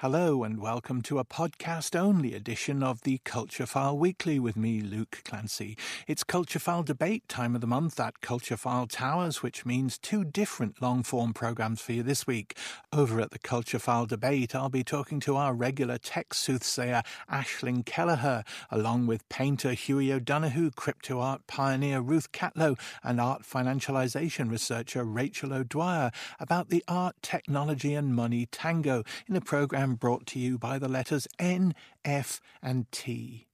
Hello and welcome to a podcast only edition of the Culture File Weekly with me, Luke Clancy. It's Culture File debate time of the month at Culture File Towers, which means two different long form programs for you this week. Over at the Culture File debate, I'll be talking to our regular tech soothsayer, Aisling Kelleher, along with painter Hughie O'Donoghue, crypto art pioneer Ruth Catlow, and art financialization researcher Rachel O'Dwyer about the art, technology, and money tango in a program brought to you by the letters N, F, and T.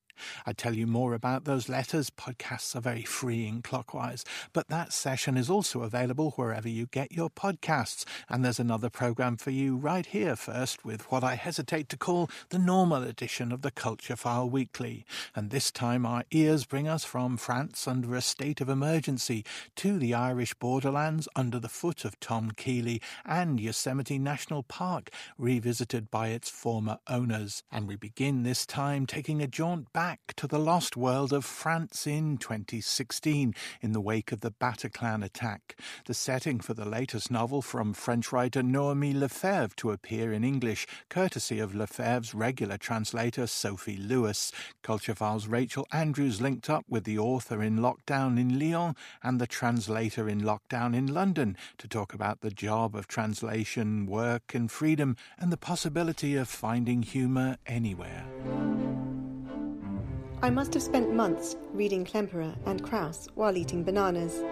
I tell you more about those letters. Podcasts are very freeing clockwise, but that session is also available wherever you get your podcasts. And there's another program for you right here first with what I hesitate to call the normal edition of the Culture File Weekly. And this time our ears bring us from France under a state of emergency to the Irish borderlands under the foot of Tom Keeley and Yosemite National Park, revisited by its former owners. And we begin this time taking a jaunt back back to the lost world of France in 2016 in the wake of the Bataclan attack, the setting for the latest novel from French writer Noemi Lefebvre to appear in English, courtesy of Lefebvre's regular translator Sophie Lewis. Culture Files Rachel Andrews linked up with the author in lockdown in Lyon and the translator in lockdown in London to talk about the job of translation, work, and freedom, and the possibility of finding humour anywhere. I must have spent months reading Klemperer and Kraus while eating bananas,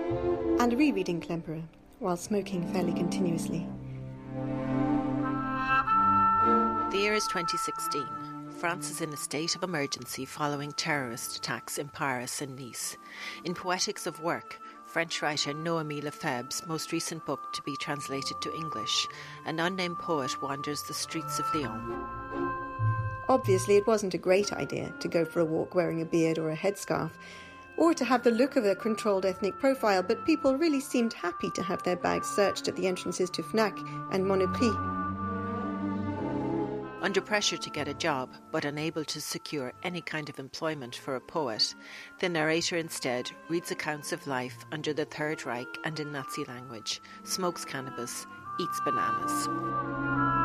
and rereading Klemperer while smoking fairly continuously. The year is 2016. France is in a state of emergency following terrorist attacks in Paris and Nice. In Poetics of Work, French writer Noemi Lefebvre's most recent book to be translated to English, an unnamed poet wanders the streets of Lyon. Obviously, it wasn't a great idea to go for a walk wearing a beard or a headscarf, or to have the look of a controlled ethnic profile, but people really seemed happy to have their bags searched at the entrances to Fnac and Monoprix. Under pressure to get a job, but unable to secure any kind of employment for a poet, the narrator instead reads accounts of life under the Third Reich and in Nazi language, smokes cannabis, eats bananas.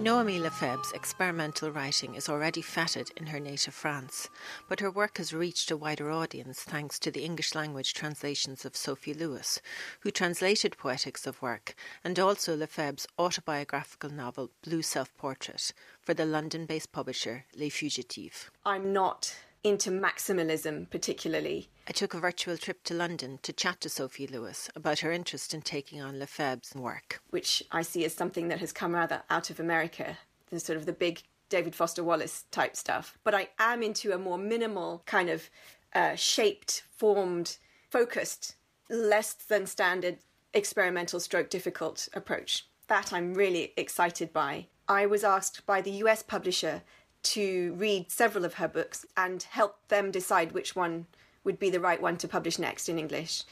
Noemi Lefebvre's experimental writing is already feted in her native France, but her work has reached a wider audience thanks to the English language translations of Sophie Lewis, who translated Poetics of Work, and also Lefebvre's autobiographical novel Blue Self Portrait for the London based publisher Les Fugitives. I'm not into maximalism particularly. I took a virtual trip to London to chat to Sophie Lewis about her interest in taking on Lefebvre's work. Which I see as something that has come rather out of America, the sort of the big David Foster Wallace type stuff. But I am into a more minimal, kind of uh, shaped, formed, focused, less than standard experimental stroke difficult approach. That I'm really excited by. I was asked by the US publisher to read several of her books and help them decide which one would be the right one to publish next in English.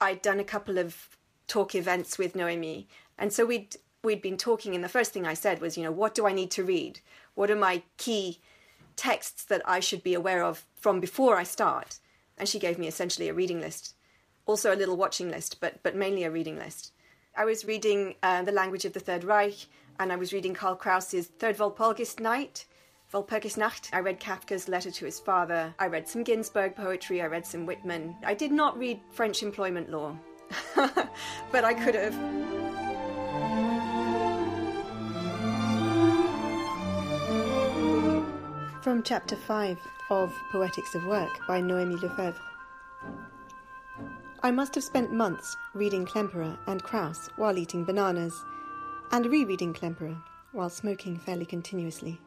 I'd done a couple of talk events with Noemi, and so we'd we'd been talking and the first thing I said was, you know, what do I need to read? What are my key texts that I should be aware of from before I start? And she gave me essentially a reading list. Also a little watching list, but but mainly a reading list. I was reading uh, The Language of the Third Reich, and I was reading Karl Kraus's Third Walpurgis Night, Walpurgisnacht. I read Kafka's letter to his father. I read some Ginsberg poetry. I read some Whitman. I did not read French employment law, but I could have. From chapter 5 of Poetics of Work by Noemi Lefebvre. I must have spent months reading Klemperer and Kraus while eating bananas, and rereading Klemperer while smoking fairly continuously.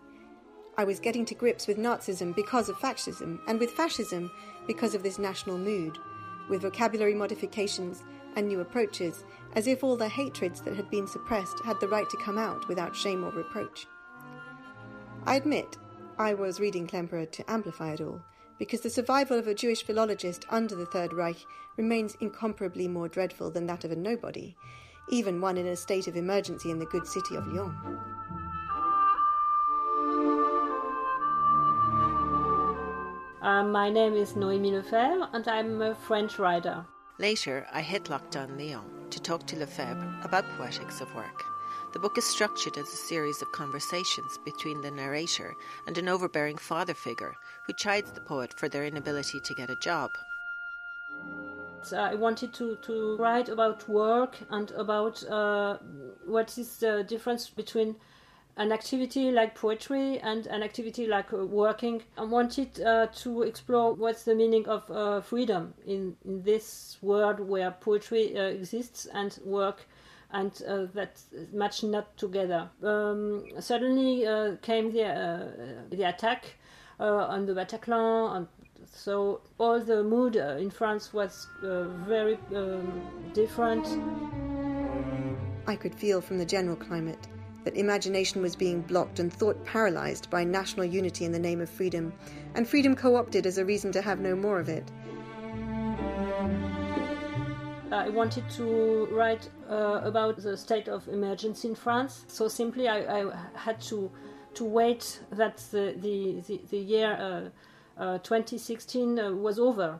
I was getting to grips with Nazism because of fascism, and with fascism because of this national mood, with vocabulary modifications and new approaches, as if all the hatreds that had been suppressed had the right to come out without shame or reproach. I admit I was reading Klemperer to amplify it all, because the survival of a Jewish philologist under the Third Reich remains incomparably more dreadful than that of a nobody, even one in a state of emergency in the good city of Lyon. Uh, my name is Noemi Lefebvre and I'm a French writer. Later, I hit lockdown Lyon. to talk to Lefebvre about poetics of work. The book is structured as a series of conversations between the narrator and an overbearing father figure who chides the poet for their inability to get a job. I wanted to, to write about work and about uh, what is the difference between an activity like poetry and an activity like uh, working. I wanted uh, to explore what's the meaning of uh, freedom in, in this world where poetry uh, exists and work and uh, that match not together. Um, suddenly uh, came the, the attack on the Bataclan, and so all the mood in France was very um, different. I could feel from the general climate that imagination was being blocked and thought paralyzed by national unity in the name of freedom, and freedom co opted as a reason to have no more of it. I wanted to write uh, about the state of emergency in France. So simply, I, I had to to wait that the the, the, the year uh, uh, 2016 uh, was over.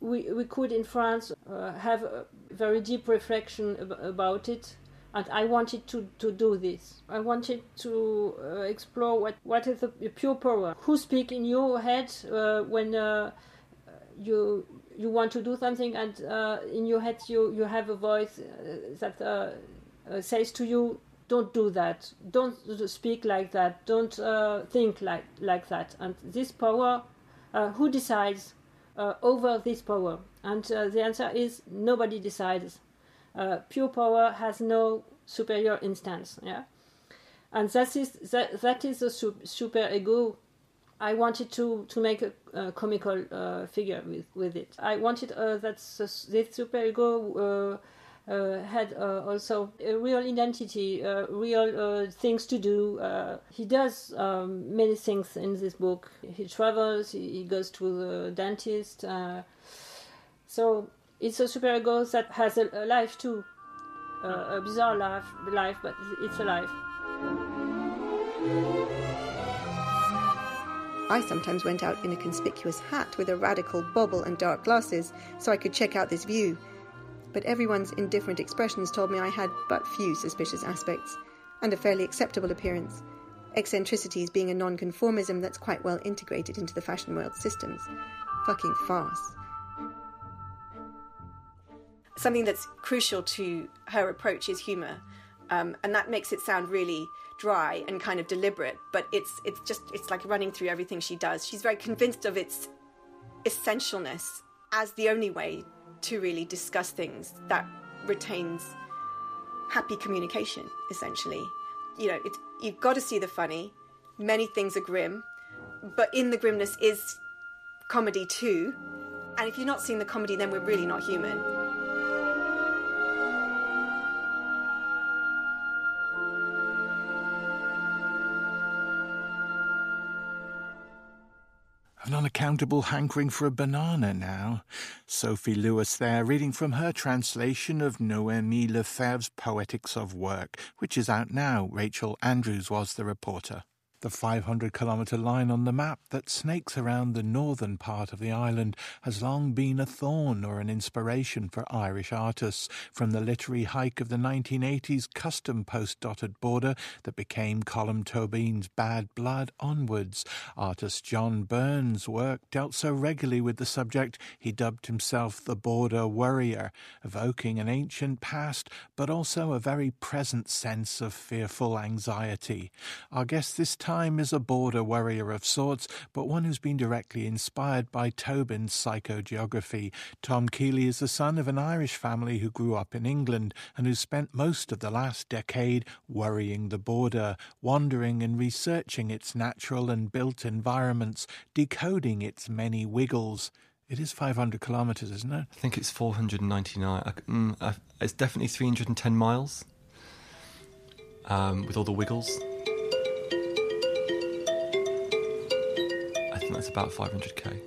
We we could in France uh, have a very deep reflection ab- about it and I wanted to, to do this. I wanted to uh, explore what, what is the pure power. Who speak in your head uh, when uh, you you want to do something, and uh, in your head you, you have a voice uh, that uh, says to you, "Don't do that. Don't speak like that. Don't think like like that." And this power, who decides over this power? And the answer is nobody decides uh, pure power has no superior instance. Yeah, and that is that that is a super ego. I wanted to to make a, a comical uh, figure with with it. I wanted uh, that this super ego. Uh, uh, had uh, also a real identity, uh, real uh, things to do. He does um, many things in this book. He travels, he, he goes to the dentist. so it's a superego that has a, a life too, uh, a bizarre life, life, but it's a life. I sometimes went out in a conspicuous hat with a radical bobble and dark glasses so I could check out this view. But everyone's indifferent expressions told me I had but few suspicious aspects, and a fairly acceptable appearance, eccentricities being a nonconformism that's quite well integrated into the fashion world systems. Fucking farce something that's crucial to her approach is humor, um, and that makes it sound really dry and kind of deliberate. But it's it's just it's like running through everything she does. She's very convinced of its essentialness as the only way to really discuss things that retains happy communication. Essentially, you know, it's, you've got to see the funny. Many things are grim, but in the grimness is comedy too. And if you're not seeing the comedy, then we're really not human. Unaccountable hankering for a banana now. Sophie Lewis there, reading from her translation of Noemi Lefebvre's Poetics of Work, which is out now. Rachel Andrews was the reporter the 500 kilometre line on the map that snakes around the northern part of the island has long been a thorn or an inspiration for Irish artists, from the literary hike of the 1980s custom post dotted border that became Colm Tóibín's Bad Blood onwards. Artist John Byrne's work dealt so regularly with the subject he dubbed himself the Border Worrier, evoking an ancient past but also a very present sense of fearful anxiety. Our guest this time time is a border worrier of sorts, but one who's been directly inspired by Tóibín's psychogeography. Tom Keeley is the son of an Irish family who grew up in England and who spent most of the last decade worrying the border, wandering and researching its natural and built environments, decoding its many wiggles. It is 500 kilometres, isn't it? I think it's 499. Mm, it's definitely 310 miles um, with all the wiggles. and that's about 500k.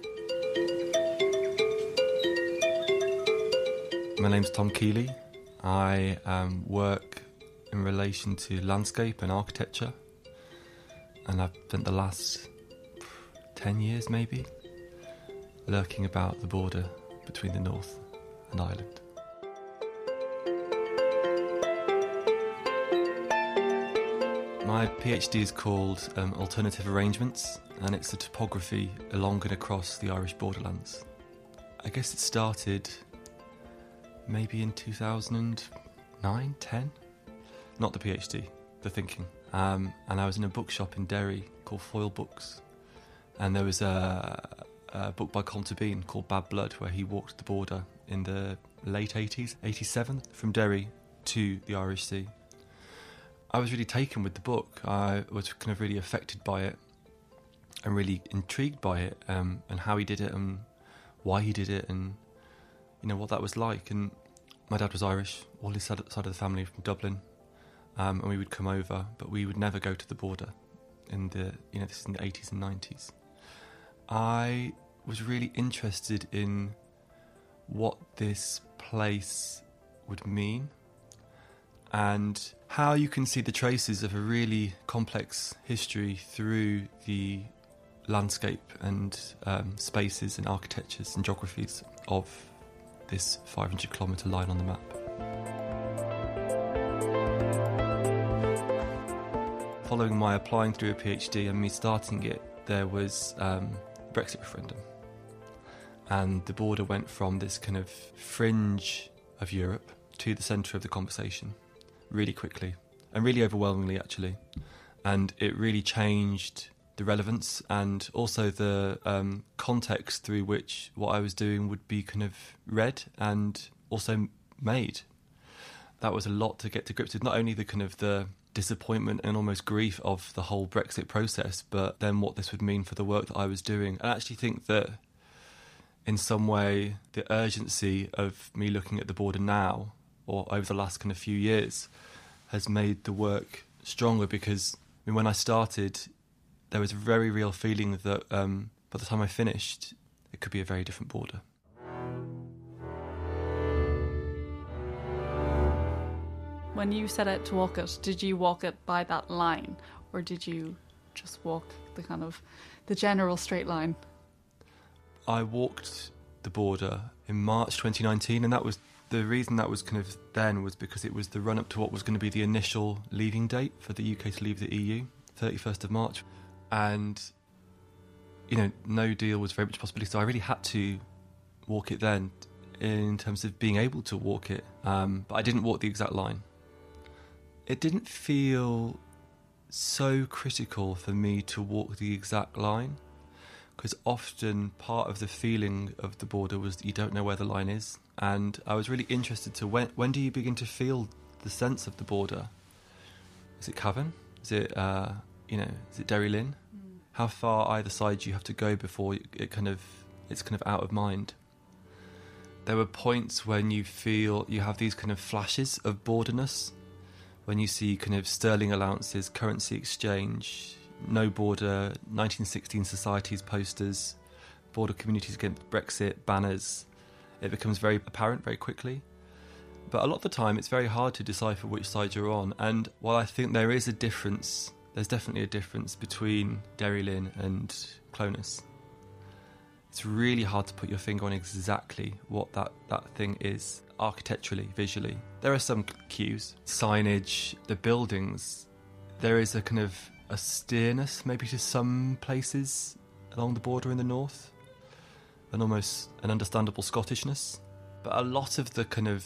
My name's Tom Keeley. I um, work in relation to landscape and architecture, and I've spent the last 10 years maybe lurking about the border between the North and Ireland. My PhD is called um, Alternative Arrangements, and it's the topography along and across the Irish borderlands. I guess it started maybe in 2009, 10? Not the PhD, the thinking. Um, and I was in a bookshop in Derry called Foyle Books, and there was a, a book by Colm Tóibín called Bad Blood, where he walked the border in the late 80s, 87, from Derry to the Irish Sea. I was really taken with the book. I was kind of really affected by it and really intrigued by it um, and how he did it and why he did it and you know what that was like. And my dad was Irish, all his side of the family from Dublin, um, and we would come over, but we would never go to the border. In the you know this is in the eighties and nineties. I was really interested in what this place would mean and how you can see the traces of a really complex history through the landscape and um, spaces and architectures and geographies of this 500 kilometre line on the map. Following my applying through a PhD and me starting it, there was um, Brexit referendum, and the border went from this kind of fringe of Europe to the centre of the conversation really quickly and really overwhelmingly, actually. And it really changed the relevance and also the um, context through which what I was doing would be kind of read and also made. That was a lot to get to grips with. Not only the kind of the disappointment and almost grief of the whole Brexit process, but then what this would mean for the work that I was doing. I actually think that in some way the urgency of me looking at the border now or over the last kind of few years has made the work stronger because I mean, when I started, there was a very real feeling that um, by the time I finished, it could be a very different border. When you set out to walk it, did you walk it by that line, or did you just walk the kind of the general straight line? I walked the border in March 2019, and that was the reason that was kind of then was because it was the run up to what was going to be the initial leaving date for the UK to leave the EU, 31st of March. And, you know, no deal was very much a possibility. So I really had to walk it then in terms of being able to walk it. Um, but I didn't walk the exact line. It didn't feel so critical for me to walk the exact line because often part of the feeling of the border was that you don't know where the line is. And I was really interested to when when do you begin to feel the sense of the border? Is it Cavan? Is it uh, you know? Is it Derrylin? Mm. How far either side you have to go before it kind of it's kind of out of mind? There were points when you feel you have these kind of flashes of borderness, when you see kind of sterling allowances, currency exchange, no border, 1916 societies posters, border communities against Brexit banners. It becomes very apparent very quickly. But a lot of the time, it's very hard to decipher which side you're on. And while I think there is a difference, there's definitely a difference between Derrylin and Clones. It's really hard to put your finger on exactly what that, that thing is architecturally, visually. There are some cues, signage, the buildings. There is a kind of austereness, maybe to some places along the border in the north, an almost an understandable Scottishness. But a lot of the kind of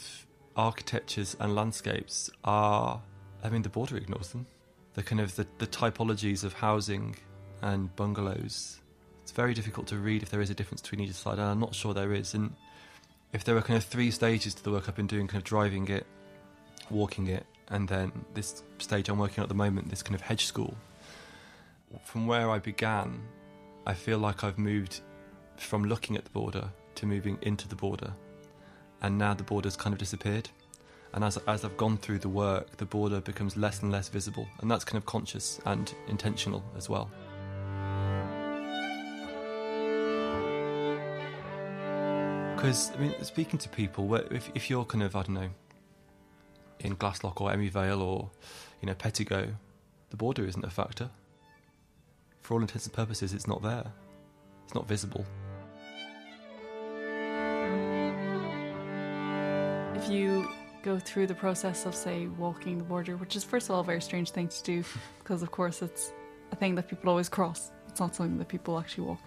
architectures and landscapes are, I mean, the border ignores them. The kind of the, the typologies of housing and bungalows. It's very difficult to read if there is a difference between each side, and I'm not sure there is. And if there are kind of three stages to the work I've been doing, kind of driving it, walking it, and then this stage I'm working on at the moment, this kind of hedge school, from where I began, I feel like I've moved from looking at the border to moving into the border. And now the border's kind of disappeared. And as, as I've gone through the work, the border becomes less and less visible. And that's kind of conscious and intentional as well. Because, I mean, speaking to people, if, if you're kind of, I don't know, in Glaslough or Emyvale or, you know, Pettigo, the border isn't a factor for all intents and purposes, it's not there. It's not visible. If you go through the process of, say, walking the border, which is, first of all, a very strange thing to do because, of course, it's a thing that people always cross. It's not something that people actually walk.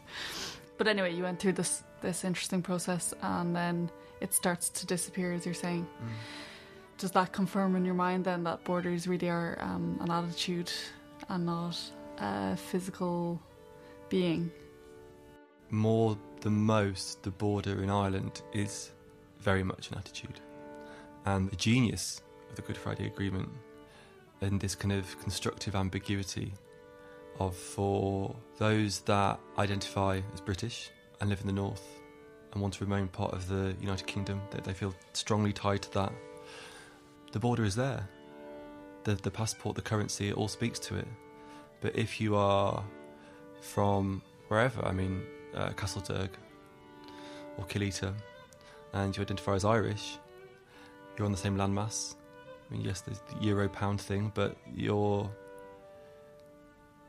But anyway, you went through this this interesting process, and then it starts to disappear, as you're saying. Mm. Does that confirm in your mind then that borders really are um, an attitude and not a physical being? More than most, the border in Ireland is very much an attitude. And the genius of the Good Friday Agreement and this kind of constructive ambiguity of for those that identify as British and live in the north and want to remain part of the United Kingdom, that they feel strongly tied to that. The border is there. The the passport, the currency, it all speaks to it. But if you are from wherever, I mean, uh, Castlederg or Killeter, and you identify as Irish, you're on the same landmass. I mean, yes, there's the euro pound thing, but you're.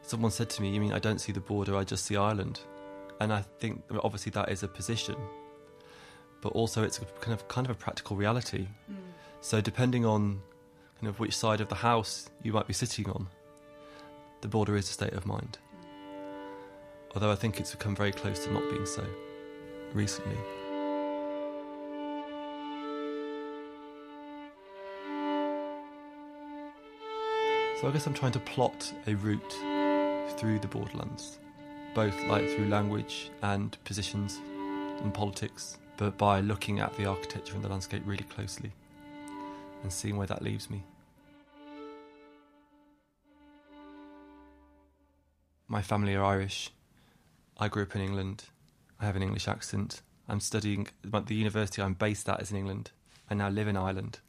Someone said to me, "You mean I don't see the border? I just see Ireland," and I think obviously that is a position, but also it's kind of kind of a practical reality. Mm. So depending on kind of which side of the house you might be sitting on, the border is a state of mind. Although I think it's become very close to not being so recently. So I guess I'm trying to plot a route through the borderlands, both like through language and positions and politics, but by looking at the architecture and the landscape really closely and seeing where that leaves me. My family are Irish. I grew up in England. I have an English accent. I'm studying, the university I'm based at is in England. I now live in Ireland.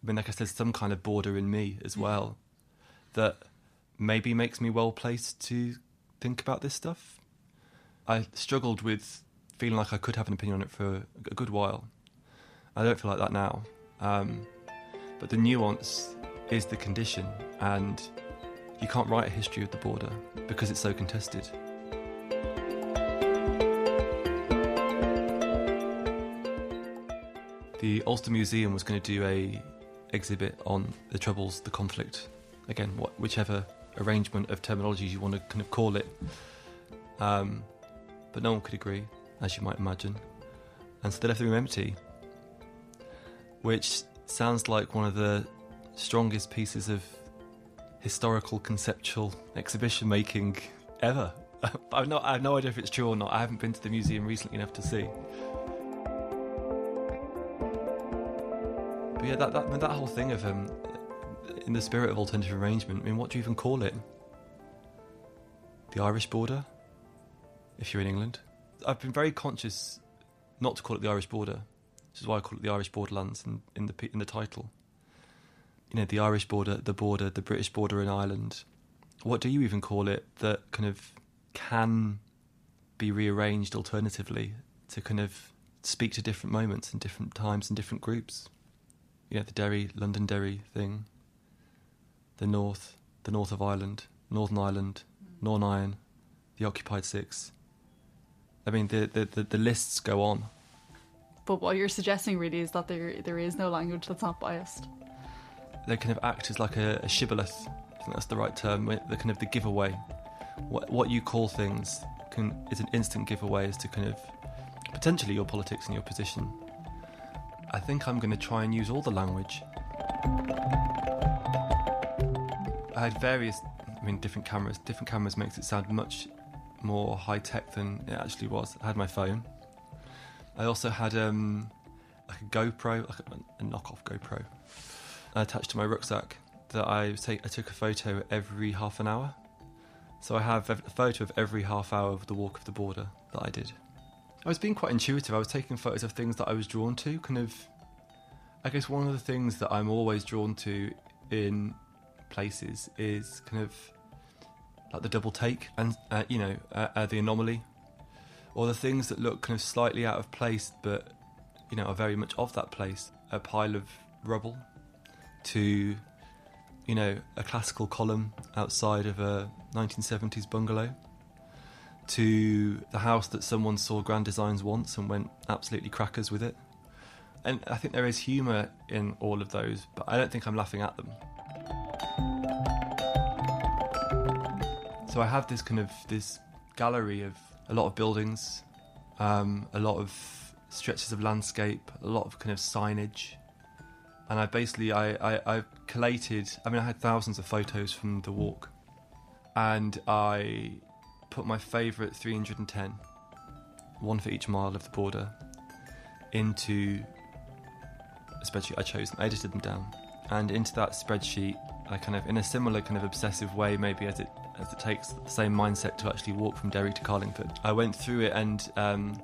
I mean, like I said, some kind of border in me as well that maybe makes me well placed to think about this stuff. I struggled with feeling like I could have an opinion on it for a good while. I don't feel like that now. Um, but the nuance is the condition, and you can't write a history of the border because it's so contested. The Ulster Museum was going to do a exhibit on the troubles, the conflict again, what, whichever arrangement of terminologies you want to kind of call it. Um, but no one could agree, as you might imagine. And so they left the room empty, which sounds like one of the strongest pieces of historical conceptual exhibition making ever. I've, not, I have no idea if it's true or not. I haven't been to the museum recently enough to see. But yeah, that, that, that whole thing of um, in the spirit of alternative arrangement, I mean, what do you even call it? The Irish border? If you're in England? I've been very conscious not to call it the Irish border, which is why I call it the Irish borderlands in, in the in the title. You know, the Irish border, the border, the British border in Ireland. What do you even call it that kind of can be rearranged alternatively to kind of speak to different moments and different times and different groups? Yeah, the Derry, London Derry thing the North, the North of Ireland, Northern Ireland, Northern Iron, the Occupied Six. I mean, the, the, the, the, lists go on. But what you're suggesting really is that there there is no language that's not biased. They kind of act as like a, a shibboleth. I think that's the right term. The kind of the giveaway. What what you call things can is an instant giveaway as to kind of potentially your politics and your position. I think I'm going to try and use all the language. I had various, I mean, different cameras. Different cameras makes it sound much more high tech than it actually was. I had my phone. I also had um, like a GoPro, like a, a knockoff GoPro, attached to my rucksack that I take. I took a photo every half an hour. So I have a photo of every half hour of the walk of the border that I did. I was being quite intuitive. I was taking photos of things that I was drawn to. Kind of, I guess one of the things that I'm always drawn to in places is kind of like the double take and uh, you know uh, uh, the anomaly. Or the things that look kind of slightly out of place but you know are very much of that place. A pile of rubble to you know a classical column outside of a 1970s bungalow to the house that someone saw grand designs once and went absolutely crackers with it. And I think there is humour in all of those, but I don't think I'm laughing at them. So I have this kind of this gallery of a lot of buildings, um, a lot of stretches of landscape, a lot of kind of signage, and I basically I, I I collated. I mean, I had thousands of photos from the walk, and I put my favourite 310, one for each mile of the border, into a spreadsheet. I chose them, edited them down, and into that spreadsheet, Kind of, in a similar kind of obsessive way, maybe as it as it takes the same mindset to actually walk from Derry to Carlingford. I went through it and um,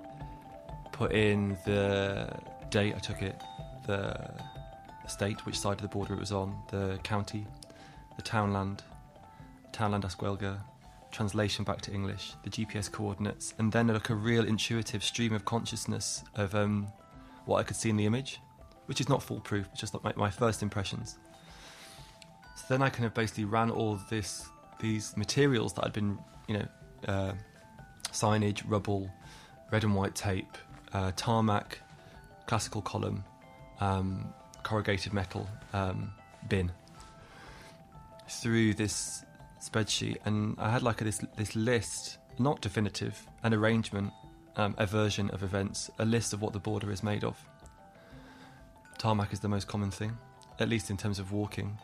put in the date I took it, the state, which side of the border it was on, the county, the townland, townland as Gaeilge, translation back to English, the GPS coordinates, and then like a real intuitive stream of consciousness of um, what I could see in the image, which is not foolproof, just like my, my first impressions. Then I kind of basically ran all this these materials that I'd been, you know, uh, signage, rubble, red and white tape, uh, tarmac, classical column, um, corrugated metal um, bin through this spreadsheet, and I had like a, this this list, not definitive, an arrangement, um, a version of events, a list of what the border is made of. Tarmac is the most common thing, at least in terms of walking.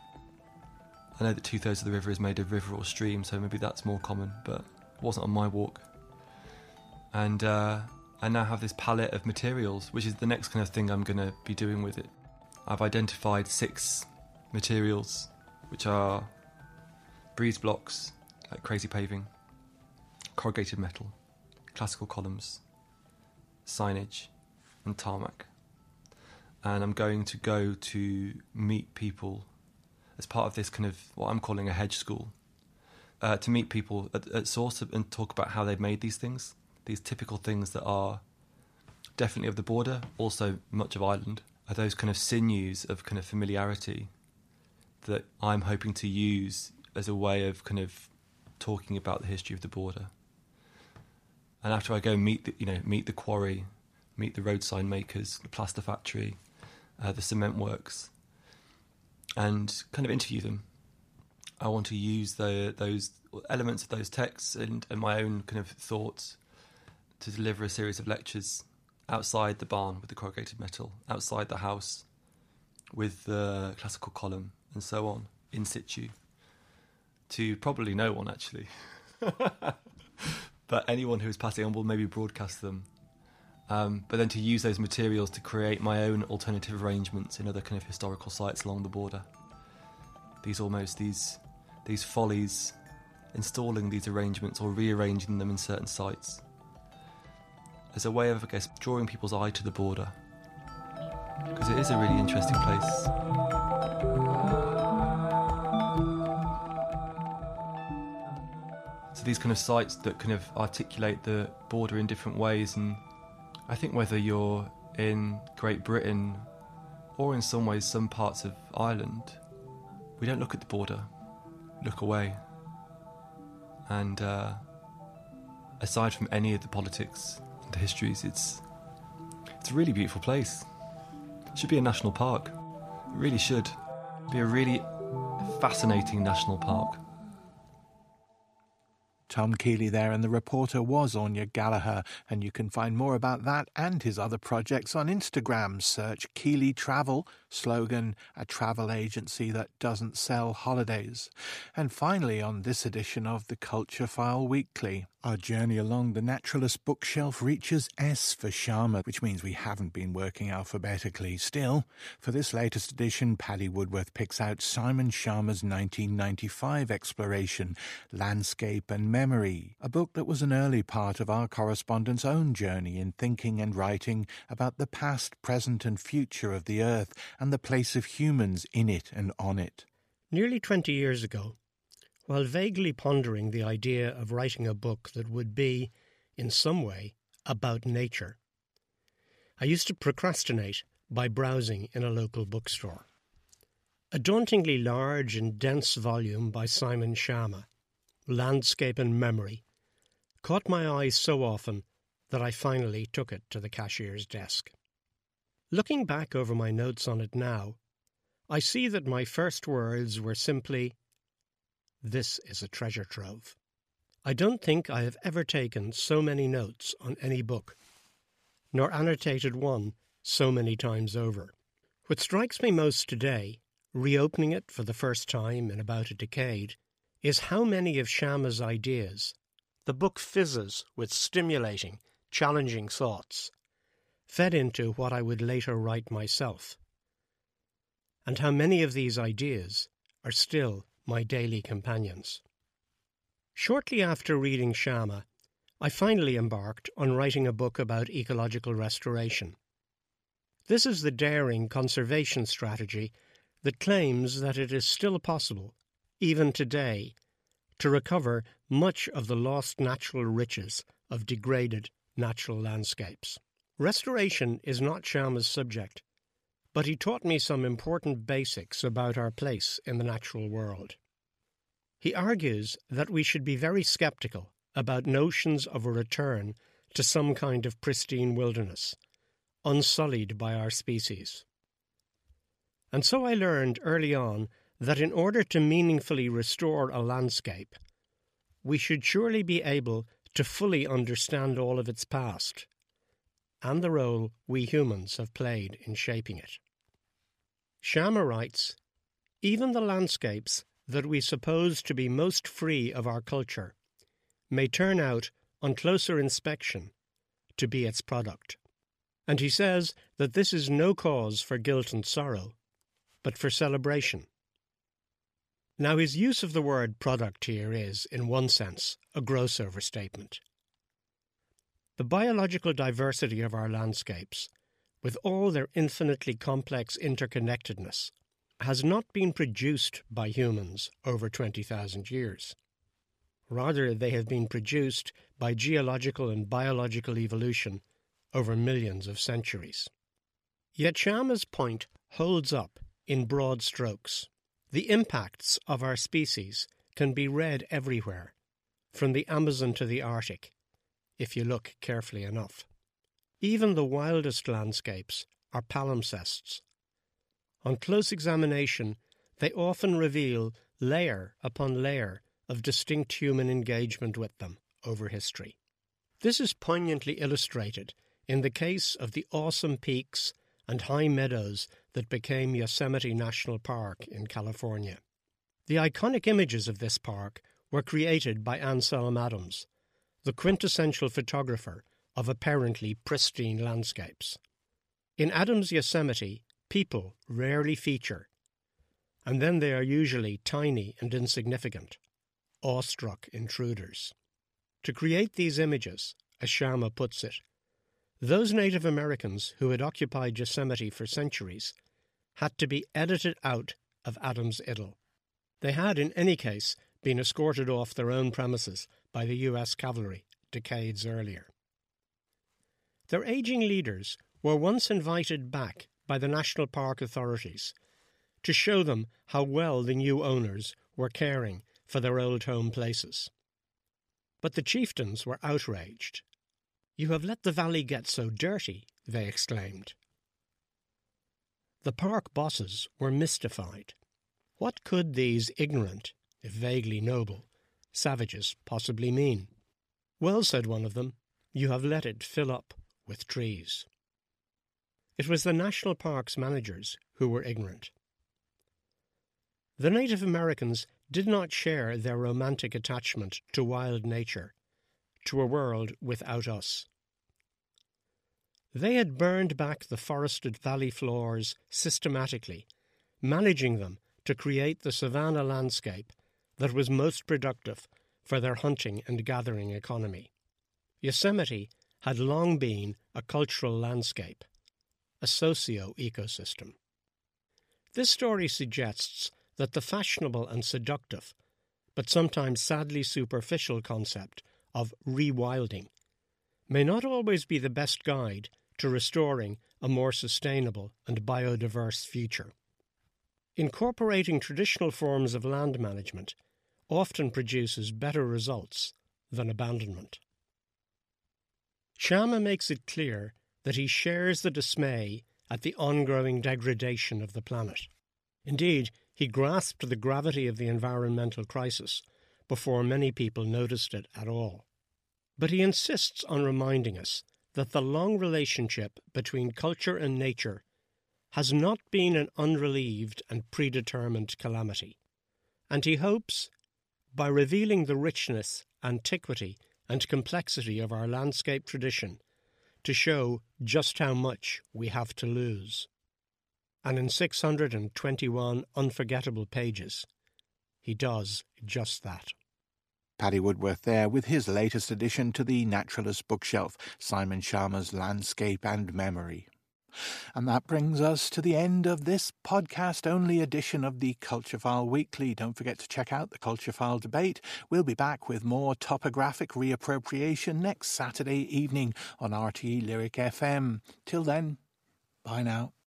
I know that two thirds of the river is made of river or stream, so maybe that's more common, but it wasn't on my walk. And uh, I now have this palette of materials, which is the next kind of thing I'm going to be doing with it. I've identified six materials, which are breeze blocks, like crazy paving, corrugated metal, classical columns, signage, and tarmac. And I'm going to go to meet people as part of this kind of what I'm calling a hedge school, uh, to meet people at, at source and talk about how they've made these things, these typical things that are definitely of the border, also much of Ireland, are those kind of sinews of kind of familiarity that I'm hoping to use as a way of kind of talking about the history of the border. And after I go meet the, you know meet the quarry, meet the road sign makers, the plaster factory, uh, the cement works, and kind of interview them. I want to use the, those elements of those texts and, and my own kind of thoughts to deliver a series of lectures outside the barn with the corrugated metal, outside the house with the classical column, and so on, in situ. To probably no one, actually. but anyone who is passing on will maybe broadcast them. Um, but then to use those materials to create my own alternative arrangements in other kind of historical sites along the border. These almost these these follies, installing these arrangements or rearranging them in certain sites as a way of, I guess, drawing people's eye to the border because it is a really interesting place. So these kind of sites that kind of articulate the border in different ways and I think whether you're in Great Britain or in some ways some parts of Ireland, we don't look at the border, look away. And uh, aside from any of the politics and the histories, it's it's a really beautiful place. It should be a national park. It really should. Be a really fascinating national park. Tom Keeley there, and the reporter was Anya Gallagher. And you can find more about that and his other projects on Instagram. Search Keeley Travel, slogan a travel agency that doesn't sell holidays. And finally, on this edition of the Culture File Weekly, our journey along the naturalist bookshelf reaches S for Schama, which means we haven't been working alphabetically. Still, for this latest edition, Paddy Woodworth picks out Simon Schama's 1995 exploration, Landscape and Memory, a book that was an early part of our correspondent's own journey in thinking and writing about the past, present, and future of the Earth and the place of humans in it and on it. Nearly 20 years ago, while vaguely pondering the idea of writing a book that would be, in some way, about nature. I used to procrastinate by browsing in a local bookstore. A dauntingly large and dense volume by Simon Schama, Landscape and Memory, caught my eye so often that I finally took it to the cashier's desk. Looking back over my notes on it now, I see that my first words were simply, This is a treasure trove. I don't think I have ever taken so many notes on any book, nor annotated one so many times over. What strikes me most today, reopening it for the first time in about a decade, is how many of Schama's ideas the book fizzes with stimulating, challenging thoughts, fed into what I would later write myself, and how many of these ideas are still my daily companions. Shortly after reading Schama, I finally embarked on writing a book about ecological restoration. This is the daring conservation strategy that claims that it is still possible, even today, to recover much of the lost natural riches of degraded natural landscapes. Restoration is not Schama's subject, but he taught me some important basics about our place in the natural world. He argues that we should be very skeptical about notions of a return to some kind of pristine wilderness, unsullied by our species. And so I learned early on that in order to meaningfully restore a landscape, we should surely be able to fully understand all of its past and the role we humans have played in shaping it. Schama writes Even the landscapes that we suppose to be most free of our culture may turn out, on closer inspection, to be its product. And he says that this is no cause for guilt and sorrow, but for celebration. Now, his use of the word product here is, in one sense, a gross overstatement. The biological diversity of our landscapes, with all their infinitely complex interconnectedness, has not been produced by humans over 20,000 years. Rather, they have been produced by geological and biological evolution over millions of centuries. Yet Schama's point holds up in broad strokes. The impacts of our species can be read everywhere, from the Amazon to the Arctic, if you look carefully enough. Even the wildest landscapes are palimpsests. On close examination, they often reveal layer upon layer of distinct human engagement with them over history. This is poignantly illustrated in the case of the awesome peaks and high meadows that became Yosemite National Park in California. The iconic images of this park were created by Ansel Adams, the quintessential photographer of apparently pristine landscapes. In Adams' Yosemite, people rarely feature, and then they are usually tiny and insignificant, awestruck intruders. To create these images, as Schama puts it, those Native Americans who had occupied Yosemite for centuries had to be edited out of Adams' idyll. They had, in any case, been escorted off their own premises by the US cavalry decades earlier. Their aging leaders were once invited back by the national park authorities to show them how well the new owners were caring for their old home places. But the chieftains were outraged you have let the valley get so dirty, they exclaimed. The park bosses were mystified. What could these ignorant, if vaguely noble, savages possibly mean? Well, said one of them, you have let it fill up with trees. It was the national parks managers who were ignorant. The Native Americans did not share their romantic attachment to wild nature, to a world without us. They had burned back the forested valley floors systematically, managing them to create the savanna landscape that was most productive for their hunting and gathering economy. Yosemite had long been a cultural landscape, a socio ecosystem. This story suggests that the fashionable and seductive, but sometimes sadly superficial concept of rewilding may not always be the best guide to restoring a more sustainable and biodiverse future. Incorporating traditional forms of land management often produces better results than abandonment. Schama makes it clear that he shares the dismay at the ongoing degradation of the planet. Indeed, he grasped the gravity of the environmental crisis before many people noticed it at all. But he insists on reminding us that the long relationship between culture and nature has not been an unrelieved and predetermined calamity, and he hopes, by revealing the richness, antiquity, and complexity of our landscape tradition, to show just how much we have to lose. And in 621 unforgettable pages, he does just that. Paddy Woodworth there with his latest addition to the Naturalist bookshelf, Simon Schama's Landscape and Memory. And that brings us to the end of this podcast only edition of the Culture File Weekly. Don't forget to check out the Culture File debate. We'll be back with more topographic reappropriation next Saturday evening on RTE Lyric FM. Till then, bye now.